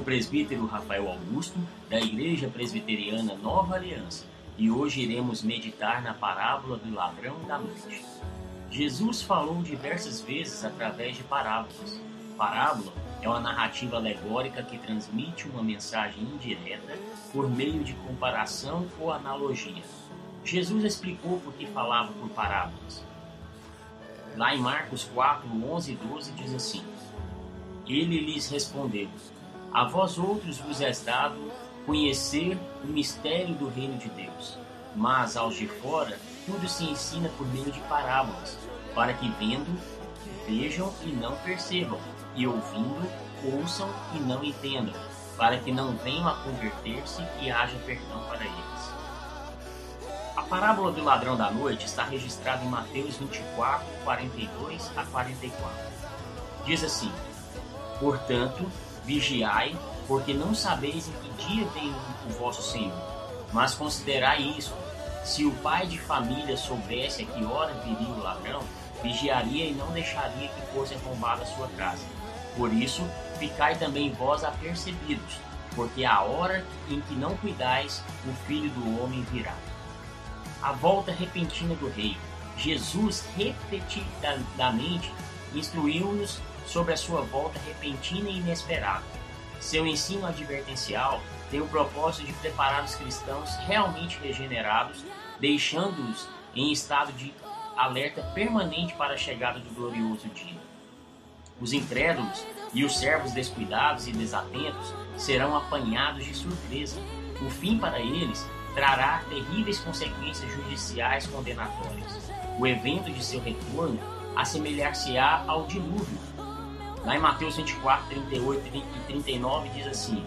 O presbítero Rafael Augusto, da Igreja Presbiteriana Nova Aliança, e hoje iremos meditar na parábola do ladrão da noite. Jesus falou diversas vezes através de parábolas. Parábola é uma narrativa alegórica que transmite uma mensagem indireta por meio de comparação ou analogia. Jesus explicou por que falava por parábolas. Lá em Marcos 4, 11 e 12 diz assim: Ele lhes respondeu: A vós outros vos é dado conhecer o mistério do reino de Deus, mas aos de fora tudo se ensina por meio de parábolas, para que vendo, vejam e não percebam, e ouvindo, ouçam e não entendam, para que não venham a converter-se e haja perdão para eles. A parábola do ladrão da noite está registrada em Mateus 24, 42 a 44. Diz assim: Portanto, vigiai, porque não sabeis em que dia vem o vosso Senhor. Mas considerai isto: se o pai de família soubesse a que hora viria o ladrão, vigiaria e não deixaria que fosse arrombada a sua casa. Por isso, ficai também vós apercebidos, porque a hora em que não cuidais, o filho do homem virá. A volta repentina do rei. Jesus repetidamente instruiu-nos sobre a sua volta repentina e inesperada. Seu ensino advertencial tem o propósito de preparar os cristãos realmente regenerados, deixando-os em estado de alerta permanente para a chegada do glorioso dia. Os incrédulos e os servos descuidados e desatentos serão apanhados de surpresa. O fim para eles trará terríveis consequências judiciais condenatórias. O evento de seu retorno assemelhar-se-á ao dilúvio. Lá em Mateus 24, 38 e 39 diz assim: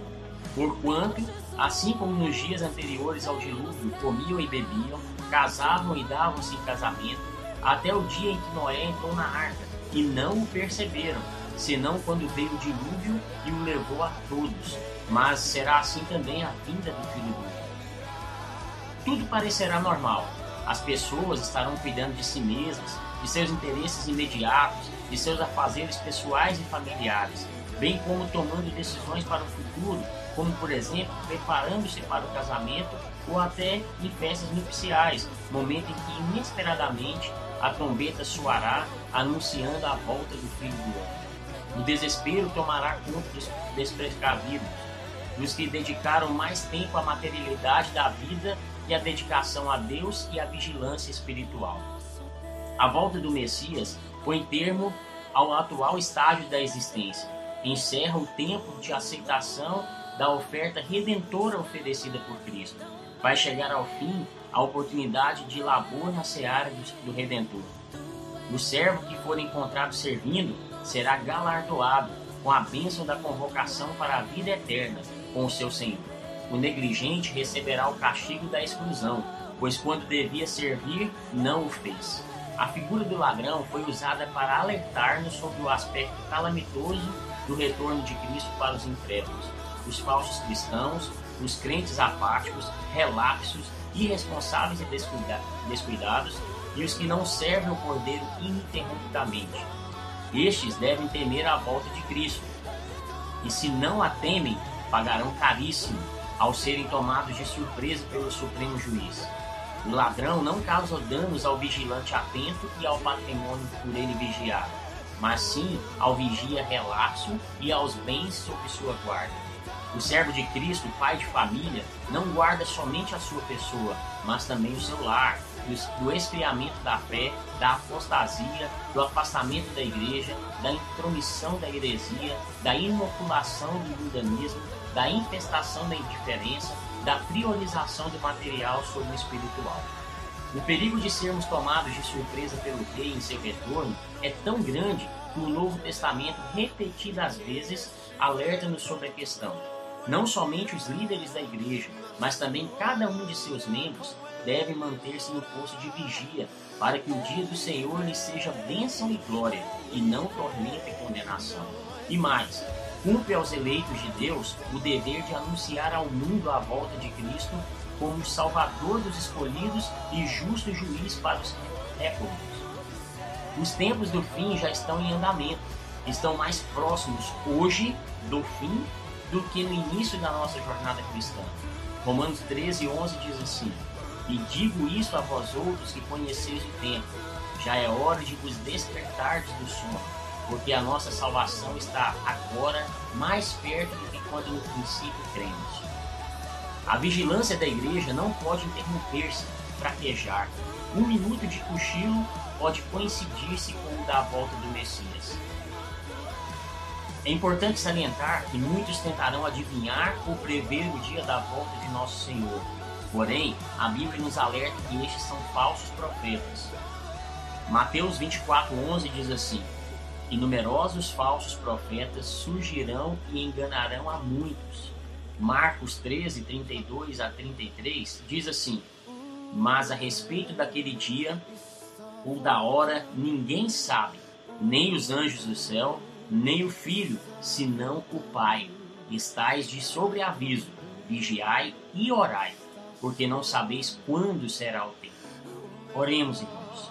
Porquanto, assim como nos dias anteriores ao dilúvio, comiam e bebiam, casavam e davam-se em casamento, até o dia em que Noé entrou na arca, e não o perceberam, senão quando veio o dilúvio e o levou a todos. Mas será assim também a vinda do Filho do Homem. Tudo parecerá normal. As pessoas estarão cuidando de si mesmas, de seus interesses imediatos, de seus afazeres pessoais e familiares, bem como tomando decisões para o futuro, como por exemplo preparando-se para o casamento ou até em festas nupciais, momento em que inesperadamente a trombeta soará anunciando a volta do Filho do Homem. O desespero tomará conta dos desprecavidos, dos que dedicaram mais tempo à materialidade da vida e à dedicação a Deus e à vigilância espiritual. A volta do Messias põe termo ao atual estágio da existência, encerra o tempo de aceitação da oferta redentora oferecida por Cristo. Vai chegar ao fim a oportunidade de labor na seara do Redentor. O servo que for encontrado servindo será galardoado com a bênção da convocação para a vida eterna com o seu Senhor. O negligente receberá o castigo da exclusão, pois quando devia servir, não o fez. A figura do ladrão foi usada para alertar-nos sobre o aspecto calamitoso do retorno de Cristo para os incrédulos, os falsos cristãos, os crentes apáticos, relapsos irresponsáveis e descuidados, e os que não servem o Cordeiro ininterruptamente. Estes devem temer a volta de Cristo, e se não a temem, pagarão caríssimo ao serem tomados de surpresa pelo Supremo Juiz. O ladrão não causa danos ao vigilante atento e ao patrimônio por ele vigiado, mas sim ao vigia relapso e aos bens sob sua guarda. O servo de Cristo, pai de família, não guarda somente a sua pessoa, mas também o seu lar, do esfriamento da fé, da apostasia, do afastamento da igreja, da intromissão da heresia, da inoculação do mundanismo, da infestação da indiferença, da priorização do material sobre o espiritual. O perigo de sermos tomados de surpresa pelo rei em seu retorno é tão grande que o Novo Testamento repetidas vezes alerta-nos sobre a questão. Não somente os líderes da igreja, mas também cada um de seus membros deve manter-se no posto de vigia, para que o dia do Senhor lhe seja bênção e glória, e não tormento e condenação. E mais, cumpre aos eleitos de Deus o dever de anunciar ao mundo a volta de Cristo como Salvador dos escolhidos e justo juiz para os réprobos. Os tempos do fim já estão em andamento, estão mais próximos hoje do fim do que no início da nossa jornada cristã. Romanos 13, 11 diz assim: E digo isso a vós outros que conheceis o tempo, já é hora de vos despertardes do sono, porque a nossa salvação está agora mais perto do que quando no princípio cremos. A vigilância da igreja não pode interromper-se, fraquejar. Um minuto de cochilo pode coincidir-se com o da volta do Messias. É importante salientar que muitos tentarão adivinhar ou prever o dia da volta de nosso Senhor. Porém, a Bíblia nos alerta que estes são falsos profetas. Mateus 24:11 diz assim: E numerosos falsos profetas surgirão e enganarão a muitos. Marcos 13, 32 a 33 diz assim: Mas a respeito daquele dia ou da hora ninguém sabe, nem os anjos do céu, nem o filho, senão o Pai. Estais de sobreaviso, vigiai e orai, porque não sabeis quando será o tempo. Oremos, irmãos.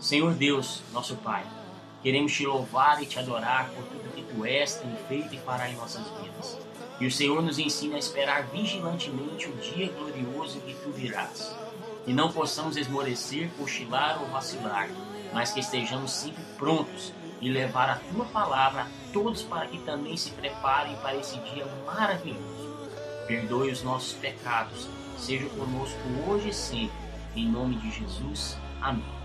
Senhor Deus, nosso Pai, queremos te louvar e te adorar por tudo que tu és, tem feito e fará em nossas vidas. E o Senhor nos ensina a esperar vigilantemente o dia glorioso que tu virás. E não possamos esmorecer, cochilar ou vacilar, mas que estejamos sempre prontos e levar a tua palavra a todos para que também se preparem para esse dia maravilhoso. Perdoe os nossos pecados, seja conosco hoje e sempre, em nome de Jesus. Amém.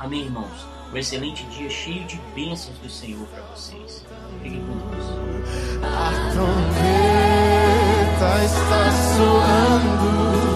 Amém, irmãos. Um excelente dia cheio de bênçãos do Senhor para vocês. Fiquem com Deus. A trombeta está soando.